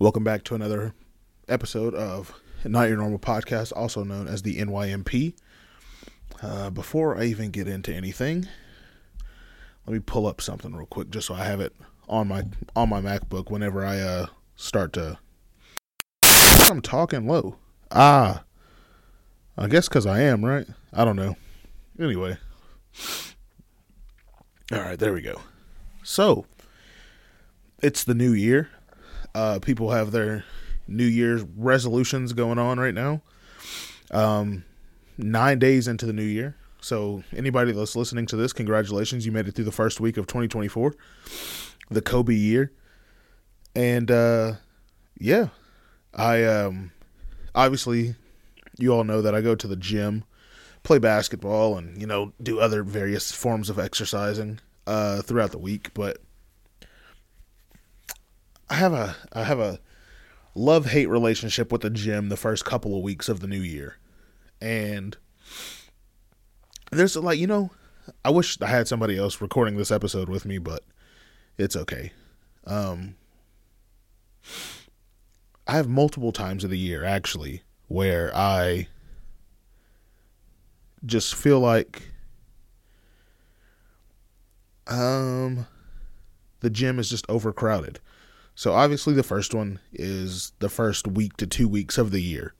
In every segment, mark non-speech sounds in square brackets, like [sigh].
Welcome back to another episode of Not Your Normal Podcast, also known as the NYNP. Uh, before I even get into anything, let me pull up something real quick just so I have it on my on my MacBook whenever I uh, start to. I'm talking low. Ah, I guess because I am right. I don't know. Anyway, all right, there we go. So it's the new year. Uh, people have their New Year's resolutions going on right now. Um, nine days into the new year. So, anybody that's listening to this, congratulations. You made it through the first week of 2024, the Kobe year. And, uh, yeah, I, um, obviously, you all know that I go to the gym, play basketball, and, you know, do other various forms of exercising, uh, throughout the week. But, I have a I have a love hate relationship with the gym the first couple of weeks of the new year. And there's like, you know, I wish I had somebody else recording this episode with me, but it's okay. Um I have multiple times of the year actually where I just feel like um the gym is just overcrowded. So obviously the first one is the first week to 2 weeks of the year.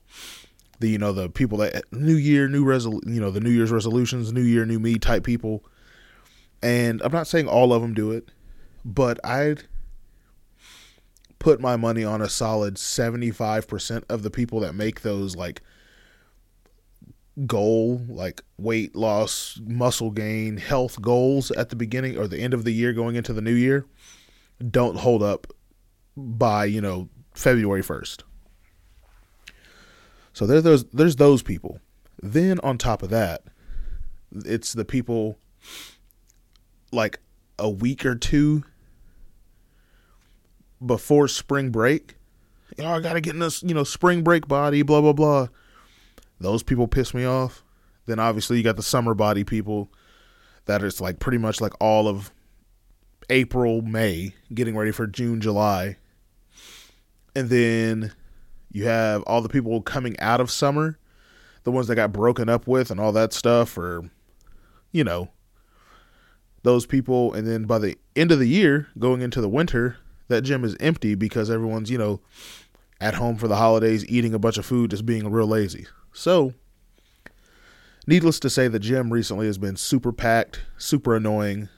The you know the people that new year new resol you know the new year's resolutions, new year new me type people. And I'm not saying all of them do it, but I'd put my money on a solid 75% of the people that make those like goal like weight loss, muscle gain, health goals at the beginning or the end of the year going into the new year don't hold up by you know February first. So there's those there's those people. Then on top of that, it's the people like a week or two before spring break. You know, I gotta get in this, you know, spring break body, blah blah blah. Those people piss me off. Then obviously you got the summer body people that is like pretty much like all of April, May, getting ready for June, July. And then you have all the people coming out of summer, the ones that got broken up with and all that stuff, or, you know, those people. And then by the end of the year, going into the winter, that gym is empty because everyone's, you know, at home for the holidays, eating a bunch of food, just being real lazy. So, needless to say, the gym recently has been super packed, super annoying,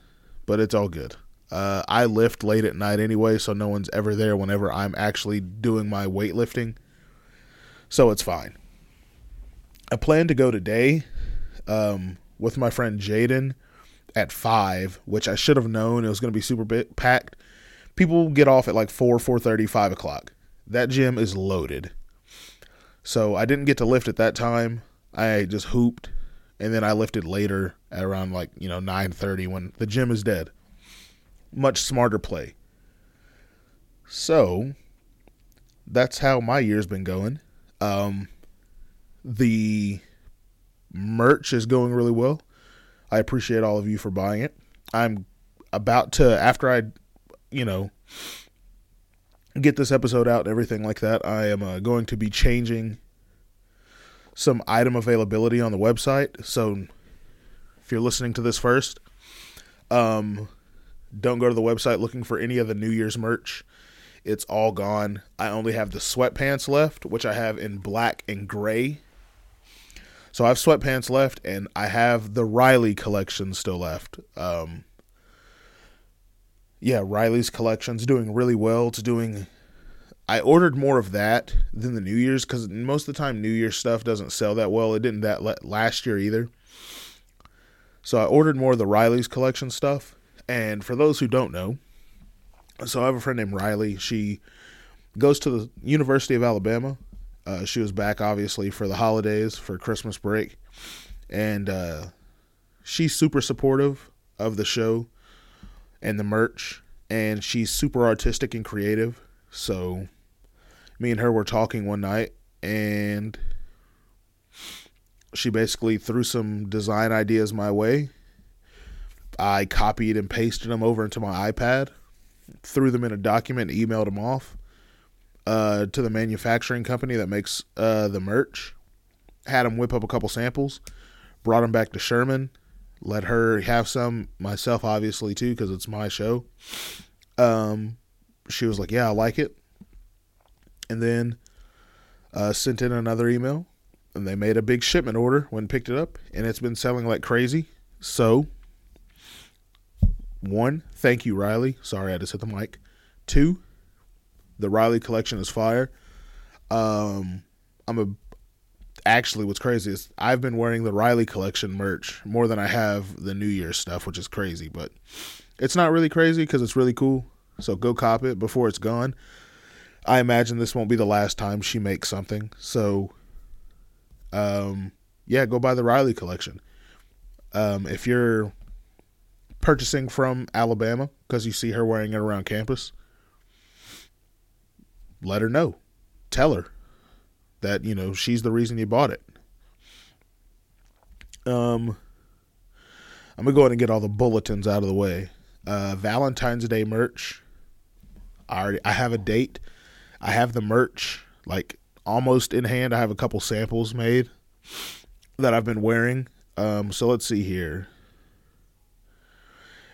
but it's all good. Uh, I lift late at night anyway, so no one's ever there whenever I'm actually doing my weightlifting. So it's fine. I plan to go today um, with my friend Jaden at 5, which I should have known it was going to be super bit packed. People get off at like 4, 4.30, 5 o'clock. That gym is loaded. So I didn't get to lift at that time. I just hooped, and then I lifted later at around like, you know, 9.30 when the gym is dead much smarter play. So that's how my year's been going. Um, the merch is going really well. I appreciate all of you for buying it. I'm about to after I, you know, get this episode out and everything like that. I am uh, going to be changing some item availability on the website. So if you're listening to this first, um, don't go to the website looking for any of the New Year's merch. It's all gone. I only have the sweatpants left, which I have in black and gray. So I have sweatpants left, and I have the Riley collection still left. Um, yeah, Riley's collection's doing really well. It's doing. I ordered more of that than the New Year's because most of the time New Year's stuff doesn't sell that well. It didn't that last year either. So I ordered more of the Riley's collection stuff, and for those who don't know, so I have a friend named Riley. She goes to the University of Alabama. Uh, she was back obviously for the holidays for Christmas break, and uh, she's super supportive of the show and the merch, and she's super artistic and creative. So, me and her were talking one night, and she basically threw some design ideas my way, I copied and pasted them over into my iPad, threw them in a document, emailed them off. uh, to the manufacturing company that makes uh, the merch. Had them whip up a couple samples, brought them back to Sherman, let her have some, myself obviously too, because it's my show. Um, she was like, "Yeah, I like it," and then uh, sent in another email, and they made a big shipment order when picked it up, and it's been selling like crazy. So, one, thank you, Riley. Sorry, I just hit the mic. Two, the Riley collection is fire. Um, I'm a actually what's crazy is I've been wearing the Riley collection merch more than I have the New Year stuff, which is crazy, but it's not really crazy because it's really cool. So go cop it before it's gone. I imagine this won't be the last time she makes something. So, um, yeah, go buy the Riley collection. Um, if you're purchasing from Alabama because you see her wearing it around campus, let her know. Tell her that, you know, she's the reason you bought it. Um, I'm going to go ahead and get all the bulletins out of the way. Uh, Valentine's Day merch. I already I have a date. I have the merch like almost in hand. I have a couple samples made that I've been wearing. Um, so let's see here.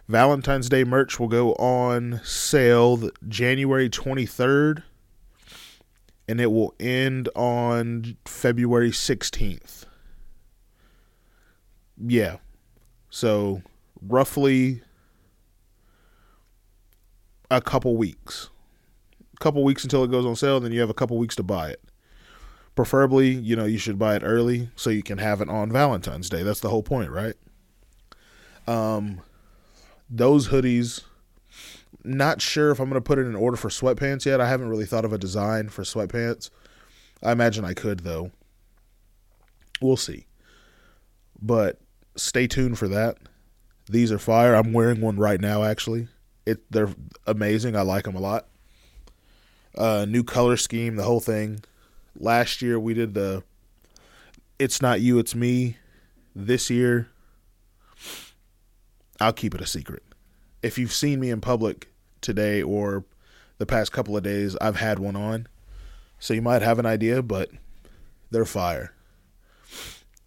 Valentine's Day merch will go on sale January 23rd and it will end on February 16th. Yeah. So roughly a couple weeks. A couple weeks until it goes on sale, then you have a couple weeks to buy it. Preferably, you know, you should buy it early so you can have it on Valentine's Day. That's the whole point, right? Um those hoodies not sure if I'm going to put it in an order for sweatpants yet. I haven't really thought of a design for sweatpants. I imagine I could though. We'll see. But stay tuned for that. These are fire. I'm wearing one right now actually. It they're amazing. I like them a lot. Uh, new color scheme, the whole thing. Last year we did the "It's Not You, It's Me." This year, I'll keep it a secret. If you've seen me in public today or the past couple of days, I've had one on, so you might have an idea. But they're fire,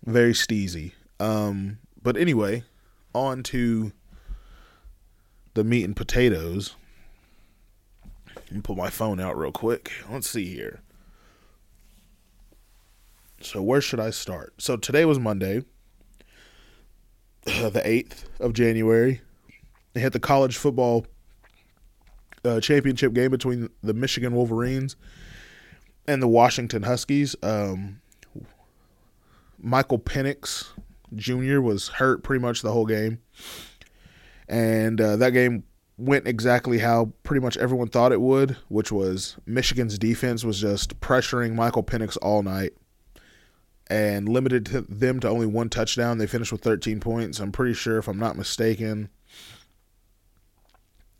very steezy. Um, but anyway, on to the meat and potatoes. Let me put my phone out real quick. Let's see here. So where should I start? So today was Monday, [clears throat] the eighth of January. They had the college football uh, championship game between the Michigan Wolverines and the Washington Huskies. Um, Michael Penix Jr. was hurt pretty much the whole game and uh, that game went exactly how pretty much everyone thought it would, which was Michigan's defense was just pressuring Michael Penix all night and limited to them to only one touchdown. They finished with 13 points. I'm pretty sure, if I'm not mistaken,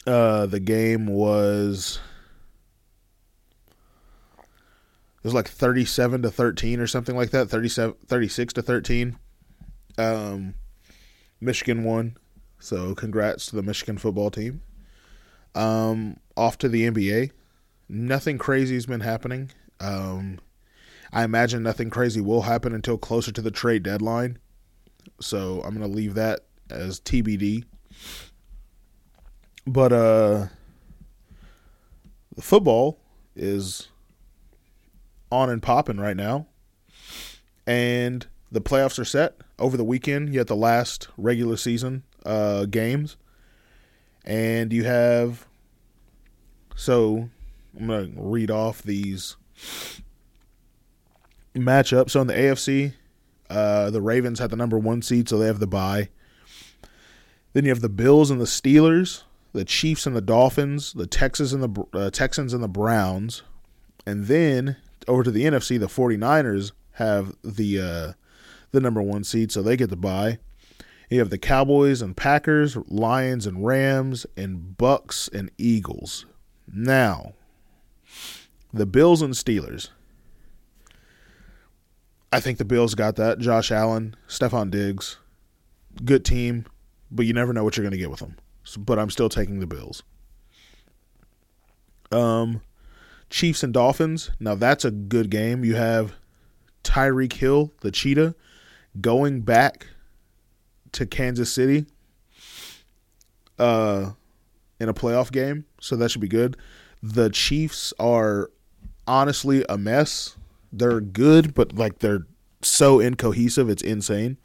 uh, the game was it was like 37 to 13 or something like that 37 36 to 13 um, michigan won so congrats to the Michigan football team. Um, off to the NBA. Nothing crazy has been happening. Um, I imagine nothing crazy will happen until closer to the trade deadline. So I'm gonna leave that as TBD. But uh, the football is on and popping right now, and the playoffs are set over the weekend. You had the last regular season uh, games, and you have. So I'm gonna read off these matchups. So in the AFC, uh, the Ravens had the number one seed, so they have the bye. Then you have the Bills and the Steelers, the Chiefs and the Dolphins, the Texans and the uh, Texans and the Browns, and then over to the NFC, the 49ers have the uh, the number one seed, so they get the bye. You have the Cowboys and Packers, Lions and Rams, and Bucks and Eagles. Now, the Bills and Steelers. I think the Bills got that. Josh Allen, Stefon Diggs, good team, but you never know what you're going to get with them. So, but I'm still taking the Bills. Um, Chiefs and Dolphins. Now that's a good game. You have Tyreek Hill, the cheetah, going back to Kansas City uh in a playoff game, so that should be good. The Chiefs are honestly a mess. They're good, but like they're so incohesive, it's insane.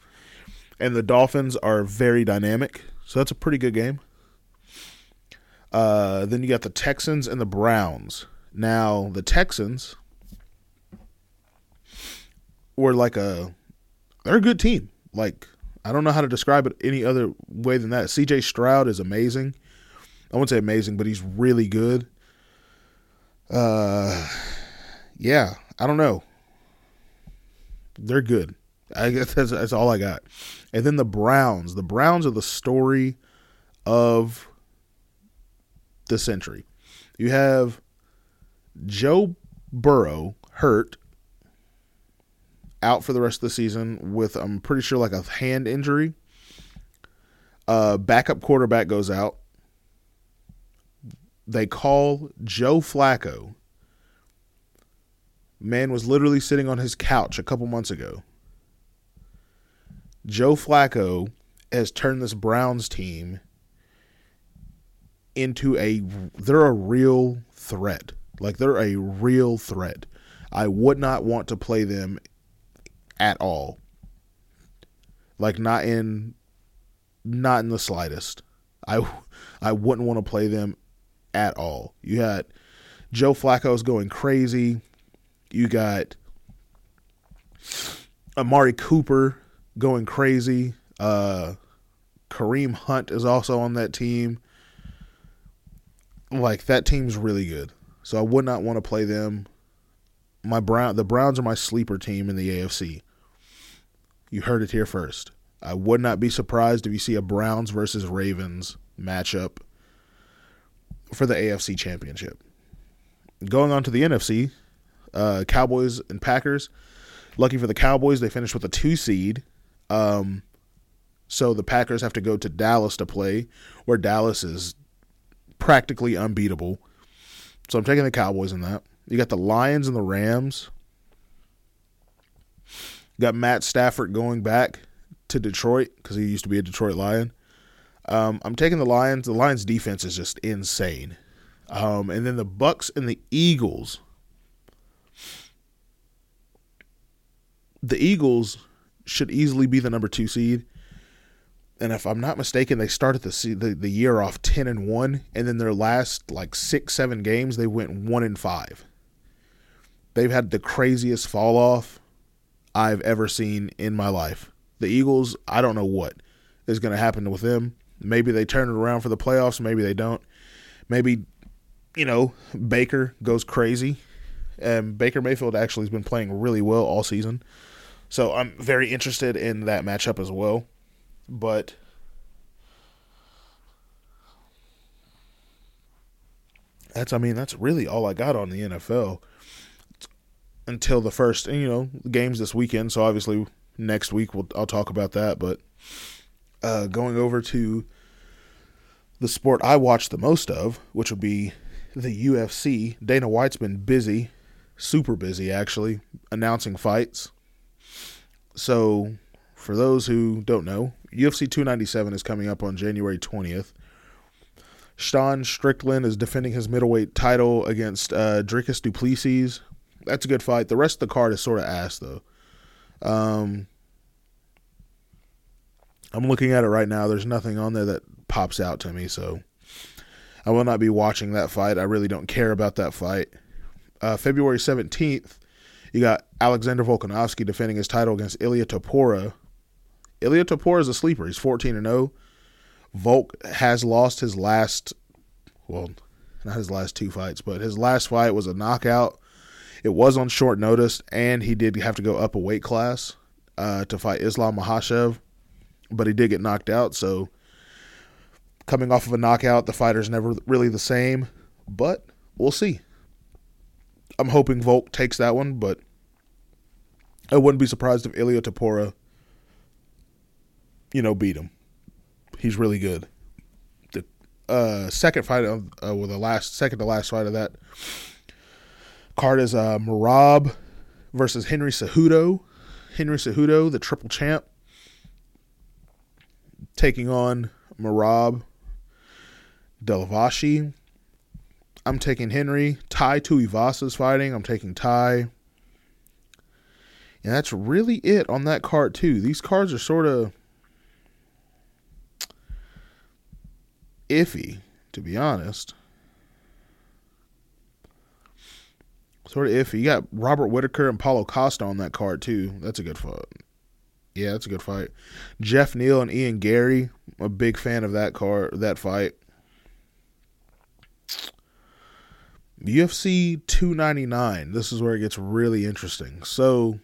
And the Dolphins are very dynamic, so that's a pretty good game. Uh, then you got the Texans and the Browns. Now the Texans were like a they're a good team. Like I don't know how to describe it any other way than that. CJ Stroud is amazing. I wouldn't say amazing, but he's really good. Uh yeah, I don't know. They're good. I guess that's, that's all I got. And then the Browns. The Browns are the story of the century. You have Joe Burrow hurt out for the rest of the season with I'm pretty sure like a hand injury. Uh, backup quarterback goes out. They call Joe Flacco. Man was literally sitting on his couch a couple months ago. Joe Flacco has turned this Browns team into a they're a real threat. Like they're a real threat. I would not want to play them at all. Like not in not in the slightest. I I wouldn't want to play them at all. You had Joe Flacco's going crazy. You got Amari Cooper going crazy. Uh Kareem Hunt is also on that team. Like that team's really good. So I would not want to play them. My Brown the Browns are my sleeper team in the AFC. You heard it here first. I would not be surprised if you see a Browns versus Ravens matchup for the AFC Championship. Going on to the NFC, uh, Cowboys and Packers. Lucky for the Cowboys, they finished with a two seed. Um, so the Packers have to go to Dallas to play, where Dallas is practically unbeatable. So I'm taking the Cowboys in that. You got the Lions and the Rams. You got Matt Stafford going back to Detroit because he used to be a Detroit Lion. Um, I'm taking the Lions. The Lions defense is just insane. Um, and then the Bucks and the Eagles. The Eagles should easily be the number two seed and if I'm not mistaken, they started the, the the year off ten and one, and then their last like six seven games they went one and five. They've had the craziest fall off I've ever seen in my life. The Eagles, I don't know what is going to happen with them. Maybe they turn it around for the playoffs. Maybe they don't. Maybe you know Baker goes crazy. And Baker Mayfield actually has been playing really well all season, so I'm very interested in that matchup as well. But that's I mean that's really all I got on the NFL until the first you know games this weekend. So obviously next week we'll I'll talk about that. But uh, going over to the sport I watch the most of, which would be the UFC. Dana White's been busy, super busy actually, announcing fights. So for those who don't know, UFC 297 is coming up on January 20th. Sean Strickland is defending his middleweight title against uh, Dricus Du Plessis. That's a good fight. The rest of the card is sort of ass, though. Um, I'm looking at it right now. There's nothing on there that pops out to me, so I will not be watching that fight. I really don't care about that fight. Uh, February 17th, you got Alexander Volkanovski defending his title against Ilya Topuria. Ilya Topuria is a sleeper. He's 14 and 0. Volk has lost his last, well, not his last two fights, but his last fight was a knockout. It was on short notice, and he did have to go up a weight class uh, to fight Islam Makhachev, but he did get knocked out. So, coming off of a knockout, the fighter's never really the same, but we'll see. I'm hoping Volk takes that one, but I wouldn't be surprised if Ilya Topuria, you know, beat him. He's really good. The uh, second fight of uh, well, the last second to last fight of that Card is uh, Merab versus Henry Cejudo. Henry Cejudo, the triple champ, taking on Merab Dvalishvili. I'm taking Henry. Tai Tuivasa's fighting. I'm taking Tai. And that's really it on that card too. These cards are sort of iffy, to be honest. Sort of iffy. You got Robert Whitaker and Paulo Costa on that card too. That's a good fight. Yeah, that's a good fight. Geoff Neal and Ian Garry. A big fan of that card, that fight. UFC 299. This is where it gets really interesting. So,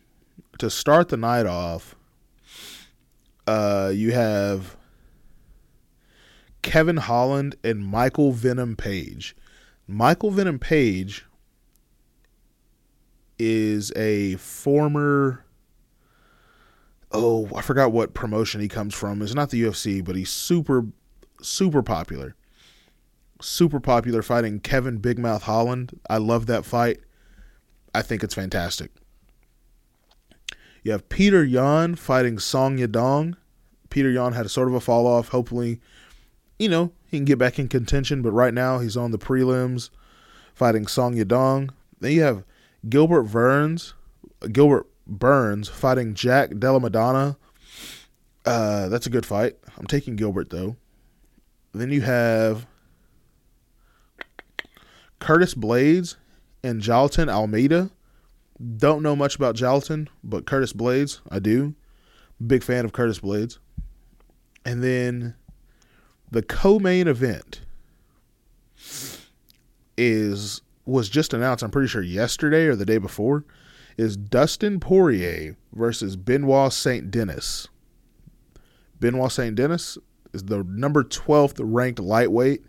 to start the night off, uh, you have Kevin Holland and Michael Venom Page. Michael Venom Page is a former oh, I forgot what promotion he comes from. It's not the UFC, but he's super super popular. Super popular fighting Kevin Big Mouth Holland. I love that fight. I think it's fantastic. You have Peter Yan fighting Song Yadong. Peter Yan had a sort of a fall off. Hopefully, you know, he can get back in contention, but right now he's on the prelims fighting Song Yadong. Then you have Gilbert Burns, Gilbert Burns fighting Jack Della Maddalena. Uh, that's a good fight. I'm taking Gilbert though. Then you have Curtis Blaydes and Jailton Almeida. Don't know much about Jailton, but Curtis Blaydes, I do. Big fan of Curtis Blaydes. And then the co-main event is was just announced, I'm pretty sure yesterday or the day before, is Dustin Poirier versus Benoit St. Denis. Benoit St. Denis is the number 12th ranked lightweight.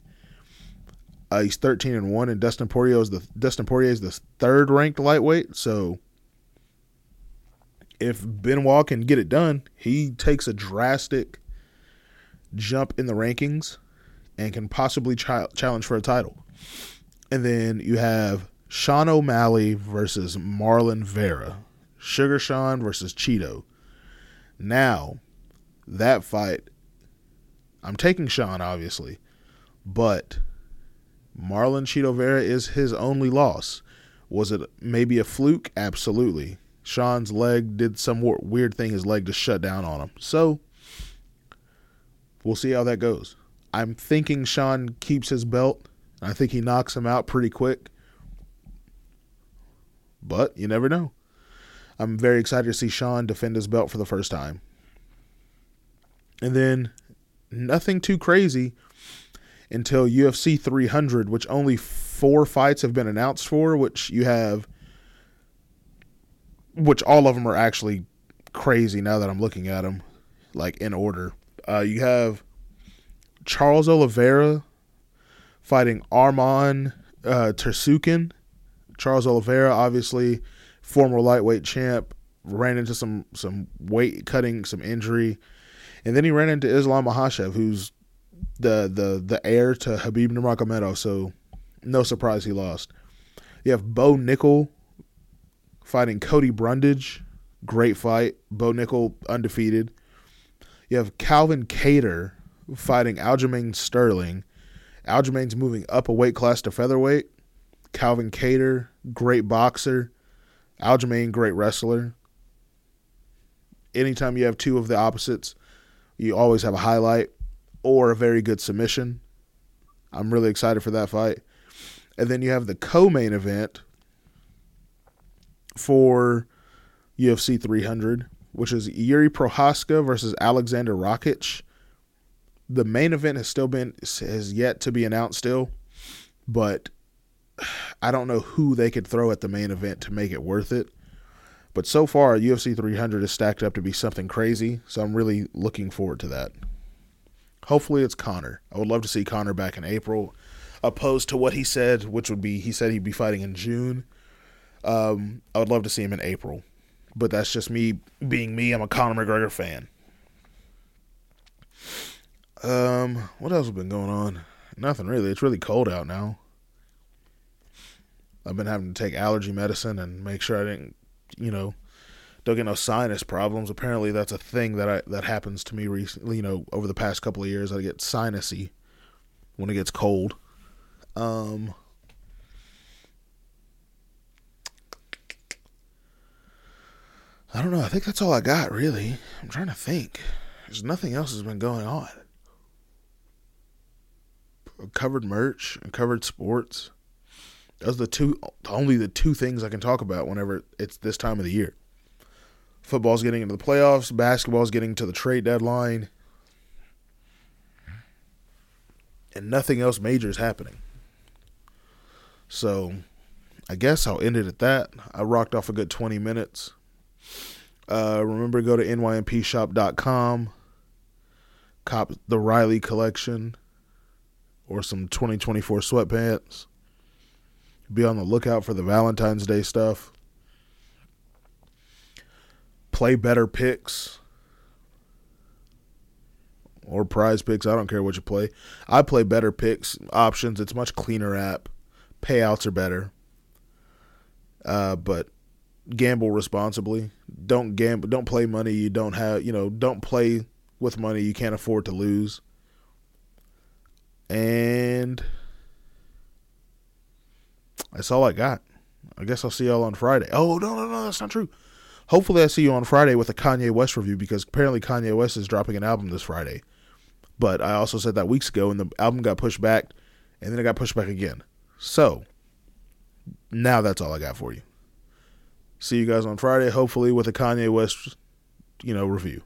Uh, he's 13 and 1 and Dustin Poirier is the Dustin Poirier is the third ranked lightweight, so if Benoit can get it done, he takes a drastic jump in the rankings and can possibly ch- challenge for a title. And then you have Sean O'Malley versus Marlon Vera. Sugar Sean versus Chito. Now, that fight, I'm taking Sean, obviously, but Marlon Chito Vera is his only loss. Was it maybe a fluke? Absolutely. Sean's leg did some weird thing, his leg just shut down on him. So, we'll see how that goes. I'm thinking Sean keeps his belt I think he knocks him out pretty quick. But you never know. I'm very excited to see Sean defend his belt for the first time. And then nothing too crazy until UFC 300, which only four fights have been announced for, which you have, which all of them are actually crazy now that I'm looking at them, like in order. Uh, you have Charles Oliveira fighting Arman uh, Tsarukyan. Charles Oliveira, obviously former lightweight champ, ran into some some weight cutting, some injury, and then he ran into Islam Makhachev, who's the the the heir to Khabib Nurmagomedov. So no surprise he lost. You have Bo Nickal fighting Cody Brundage, great fight. Bo Nickal undefeated. You have Calvin Kattar fighting Aljamain Sterling. Aljamain's moving up a weight class to featherweight. Calvin Kattar, great boxer. Aljamain, great wrestler. Anytime you have two of the opposites, you always have a highlight or a very good submission. I'm really excited for that fight. And then you have the co-main event for UFC 300, which is Jiri Prochazka versus Alexander Rakic the main event has still been has yet to be announced still, but I don't know who they could throw at the main event to make it worth it. But so far, UFC 300 is stacked up to be something crazy, so I'm really looking forward to that. Hopefully, it's Conor. I would love to see Conor back in April, opposed to what he said, which would be he said he'd be fighting in June. Um, I would love to see him in April, but that's just me being me. I'm a Conor McGregor fan. Um, what else has been going on? Nothing really. It's really cold out now. I've been having to take allergy medicine and make sure I didn't, you know, don't get no sinus problems. Apparently, that's a thing that I that happens to me recently. You know, over the past couple of years, I get sinusy when it gets cold. Um, I don't know. I think that's all I got, really. I'm trying to think. There's nothing else has been going on. Covered merch and covered sports. Those are the two, only the two things I can talk about whenever it's this time of the year. Football's getting into the playoffs. Basketball's getting to the trade deadline. And nothing else major is happening. So I guess I'll end it at that. I rocked off a good 20 minutes. Uh, remember to go to nynpshop.com, cop the Riley collection or some 2024 sweatpants. Be on the lookout for the Valentine's Day stuff. Play better picks or PrizePicks. I don't care what you play. I play better picks options. It's much cleaner app. Payouts are better. Uh, but gamble responsibly. Don't gamble. Don't play money you don't have. You know, don't play with money you can't afford to lose. And that's all I got. I guess I'll see y'all on Friday. Oh no no no, that's not true. Hopefully I see you on Friday with a Kanye West review because apparently Kanye West is dropping an album this Friday. But I also said that weeks ago and the album got pushed back and then it got pushed back again. So now that's all I got for you. See you guys on Friday, hopefully with a Kanye West, you know, review.